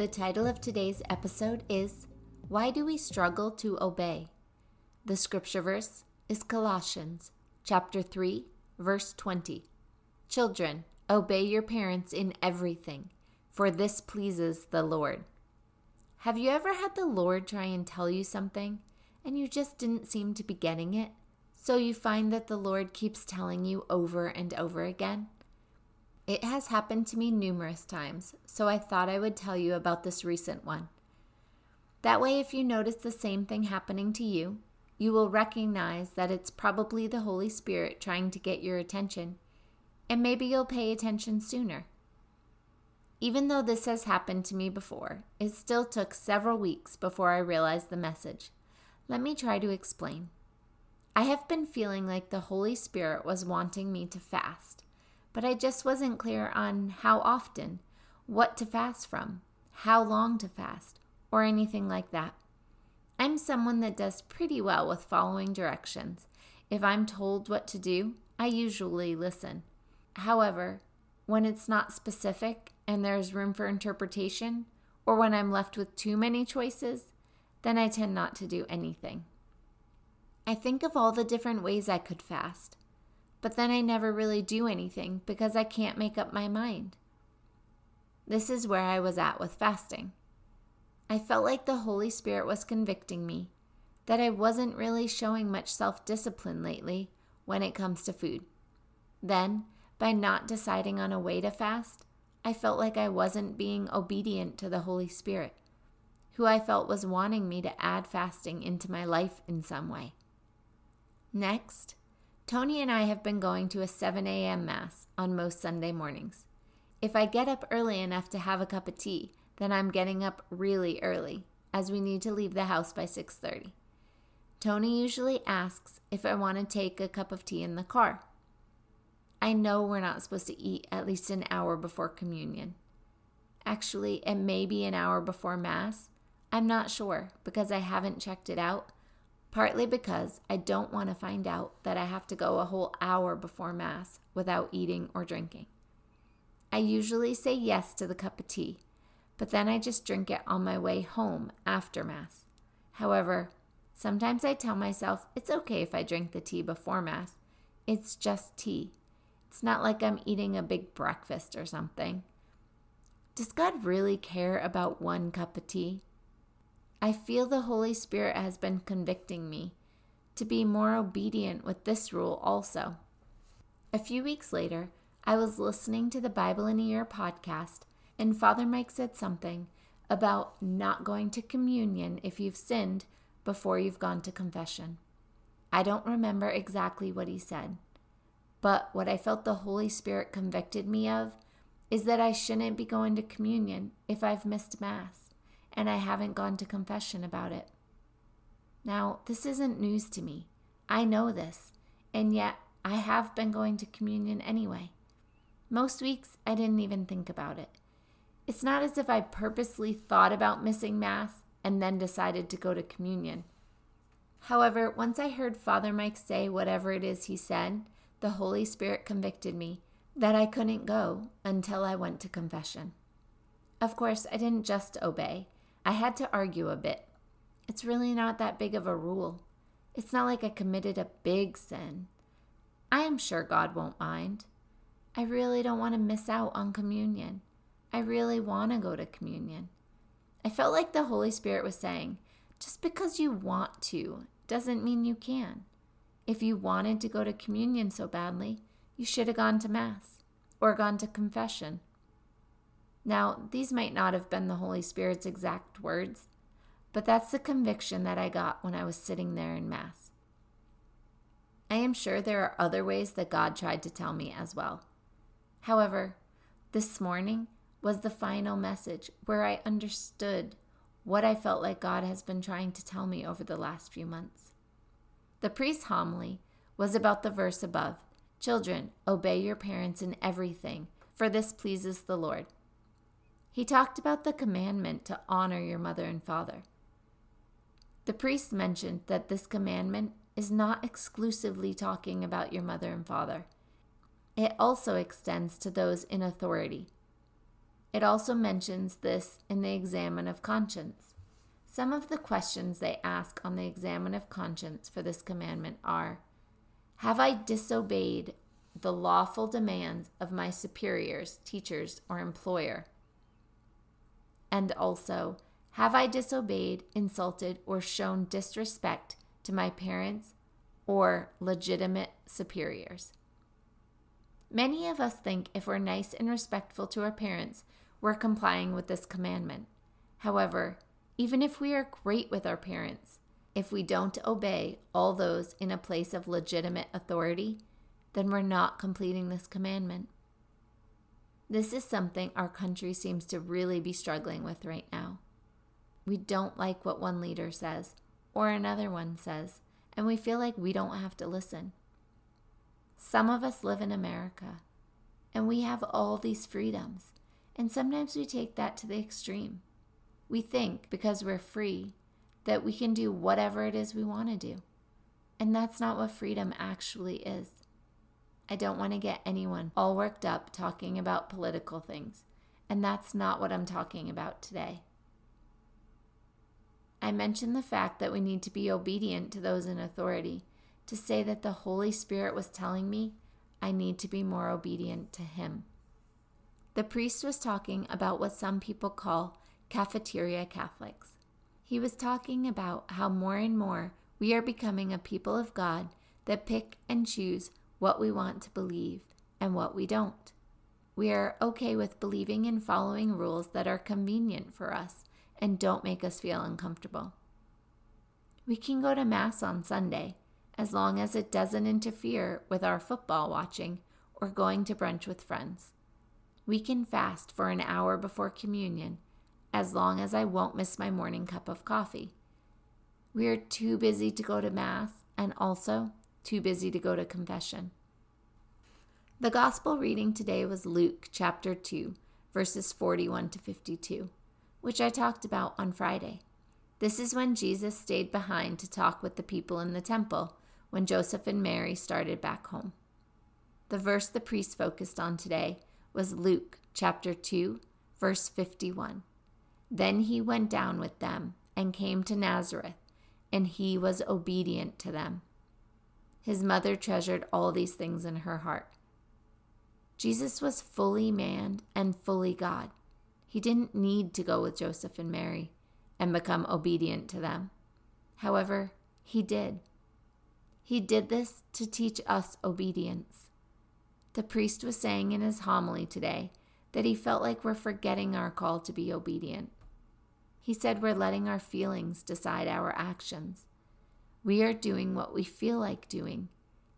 The title of today's episode is Why Do We Struggle to Obey? The scripture verse is Colossians chapter 3, verse 20. Children, obey your parents in everything, for this pleases the Lord. Have you ever had the Lord try and tell you something and you just didn't seem to be getting it? So you find that the Lord keeps telling you over and over again? It has happened to me numerous times, so I thought I would tell you about this recent one. That way, if you notice the same thing happening to you, you will recognize that it's probably the Holy Spirit trying to get your attention, and maybe you'll pay attention sooner. Even though this has happened to me before, it still took several weeks before I realized the message. Let me try to explain. I have been feeling like the Holy Spirit was wanting me to fast but I just wasn't clear on how often, what to fast from, how long to fast, or anything like that. I'm someone that does pretty well with following directions. If I'm told what to do, I usually listen. However, when it's not specific and there's room for interpretation, or when I'm left with too many choices, then I tend not to do anything. I think of all the different ways I could fast but then I never really do anything because I can't make up my mind. This is where I was at with fasting. I felt like the Holy Spirit was convicting me that I wasn't really showing much self discipline lately when it comes to food. Then, by not deciding on a way to fast, I felt like I wasn't being obedient to the Holy Spirit, who I felt was wanting me to add fasting into my life in some way. Next, Tony and I have been going to a 7 a.m. Mass on most Sunday mornings. If I get up early enough to have a cup of tea, then I'm getting up really early, as we need to leave the house by 6:30. Tony usually asks if I want to take a cup of tea in the car. I know we're not supposed to eat at least an hour before communion. Actually, it may be an hour before Mass. I'm not sure because I haven't checked it out, partly because I don't want to find out that I have to go a whole hour before Mass without eating or drinking. I usually say yes to the cup of tea, but then I just drink it on my way home after Mass. However, sometimes I tell myself it's okay if I drink the tea before Mass. It's just tea. It's not like I'm eating a big breakfast or something. Does God really care about one cup of tea? I feel the Holy Spirit has been convicting me to be more obedient with this rule also. A few weeks later, I was listening to the Bible in a Year podcast, and Father Mike said something about not going to communion if you've sinned before you've gone to confession. I don't remember exactly what he said, but what I felt the Holy Spirit convicted me of is that I shouldn't be going to communion if I've missed Mass and I haven't gone to confession about it. Now, this isn't news to me. I know this, and yet I have been going to communion anyway. Most weeks, I didn't even think about it. It's not as if I purposely thought about missing Mass and then decided to go to communion. However, once I heard Father Mike say whatever it is he said, the Holy Spirit convicted me that I couldn't go until I went to confession. Of course, I didn't just obey. I had to argue a bit. It's really not that big of a rule. It's not like I committed a big sin. I am sure God won't mind. I really don't want to miss out on communion. I really want to go to communion. I felt like the Holy Spirit was saying, just because you want to doesn't mean you can. If you wanted to go to communion so badly, you should have gone to Mass or gone to confession now, these might not have been the Holy Spirit's exact words, but that's the conviction that I got when I was sitting there in Mass. I am sure there are other ways that God tried to tell me as well. However, this morning, was the final message where I understood what I felt like God has been trying to tell me over the last few months. The priest's homily was about the verse above Children, obey your parents in everything, for this pleases the Lord. He talked about the commandment to honor your mother and father. The priest mentioned that this commandment is not exclusively talking about your mother and father. It also extends to those in authority. It also mentions this in the examen of conscience. Some of the questions they ask on the examen of conscience for this commandment are Have I disobeyed the lawful demands of my superiors, teachers, or employer? And also, have I disobeyed, insulted, or shown disrespect to my parents or legitimate superiors? Many of us think if we're nice and respectful to our parents, we're complying with this commandment. However, even if we are great with our parents, if we don't obey all those in a place of legitimate authority, then we're not completing this commandment. This is something our country seems to really be struggling with right now. We don't like what one leader says or another one says, and we feel like we don't have to listen. Some of us live in America, and we have all these freedoms, and sometimes we take that to the extreme. We think because we're free that we can do whatever it is we want to do. And that's not what freedom actually is. I don't want to get anyone all worked up talking about political things, and that's not what I'm talking about today. I mentioned the fact that we need to be obedient to those in authority to say that the Holy Spirit was telling me I need to be more obedient to Him. The priest was talking about what some people call cafeteria Catholics. He was talking about how more and more we are becoming a people of God that pick and choose what we want to believe and what we don't. We are okay with believing and following rules that are convenient for us and don't make us feel uncomfortable. We can go to Mass on Sunday as long as it doesn't interfere with our football watching or going to brunch with friends. We can fast for an hour before communion as long as I won't miss my morning cup of coffee. We are too busy to go to Mass and also too busy to go to confession. The gospel reading today was Luke chapter 2, verses 41 to 52, which I talked about on Friday. This is when Jesus stayed behind to talk with the people in the temple when Joseph and Mary started back home. The verse the priest focused on today was Luke chapter 2, verse 51. Then he went down with them and came to Nazareth, and he was obedient to them. His mother treasured all these things in her heart. Jesus was fully man and fully God. He didn't need to go with Joseph and Mary and become obedient to them. However, he did. He did this to teach us obedience. The priest was saying in his homily today that he felt like we're forgetting our call to be obedient. He said we're letting our feelings decide our actions. We are doing what we feel like doing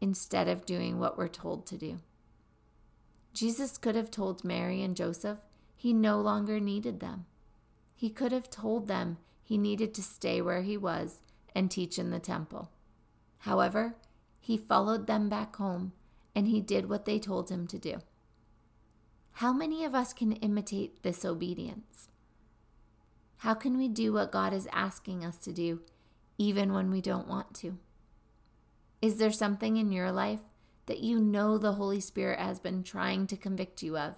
instead of doing what we're told to do. Jesus could have told Mary and Joseph he no longer needed them. He could have told them he needed to stay where he was and teach in the temple. However, he followed them back home and he did what they told him to do. How many of us can imitate this obedience? How can we do what God is asking us to do, even when we don't want to? Is there something in your life that you know the Holy Spirit has been trying to convict you of,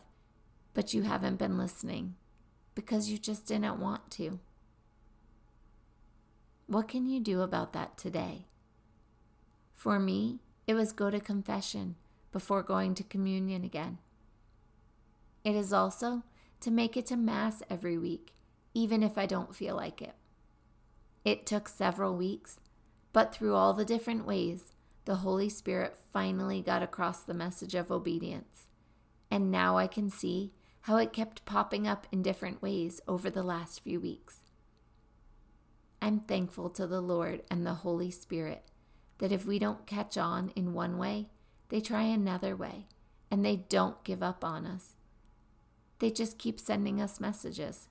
but you haven't been listening because you just didn't want to? What can you do about that today? For me, it was go to confession before going to communion again. It is also to make it to Mass every week, even if I don't feel like it. It took several weeks, but through all the different ways, the Holy Spirit finally got across the message of obedience. And now I can see how it kept popping up in different ways over the last few weeks. I'm thankful to the Lord and the Holy Spirit that if we don't catch on in one way, they try another way, and they don't give up on us. They just keep sending us messages.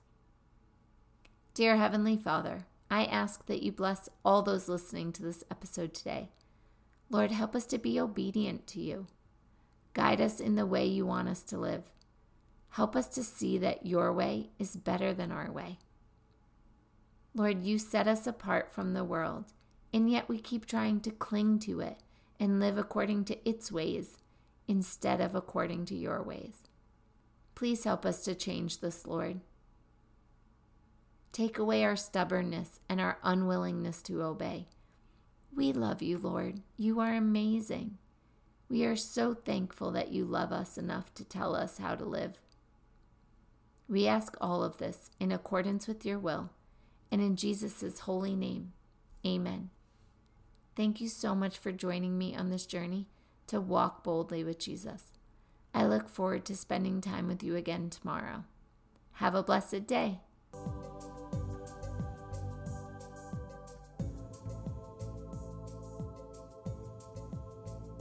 Dear Heavenly Father, I ask that you bless all those listening to this episode today. Lord, help us to be obedient to you. Guide us in the way you want us to live. Help us to see that your way is better than our way. Lord, you set us apart from the world, and yet we keep trying to cling to it and live according to its ways instead of according to your ways. Please help us to change this, Lord. Take away our stubbornness and our unwillingness to obey. We love you, Lord. You are amazing. We are so thankful that you love us enough to tell us how to live. We ask all of this in accordance with your will and in Jesus' holy name. Amen. Thank you so much for joining me on this journey to walk boldly with Jesus. I look forward to spending time with you again tomorrow. Have a blessed day.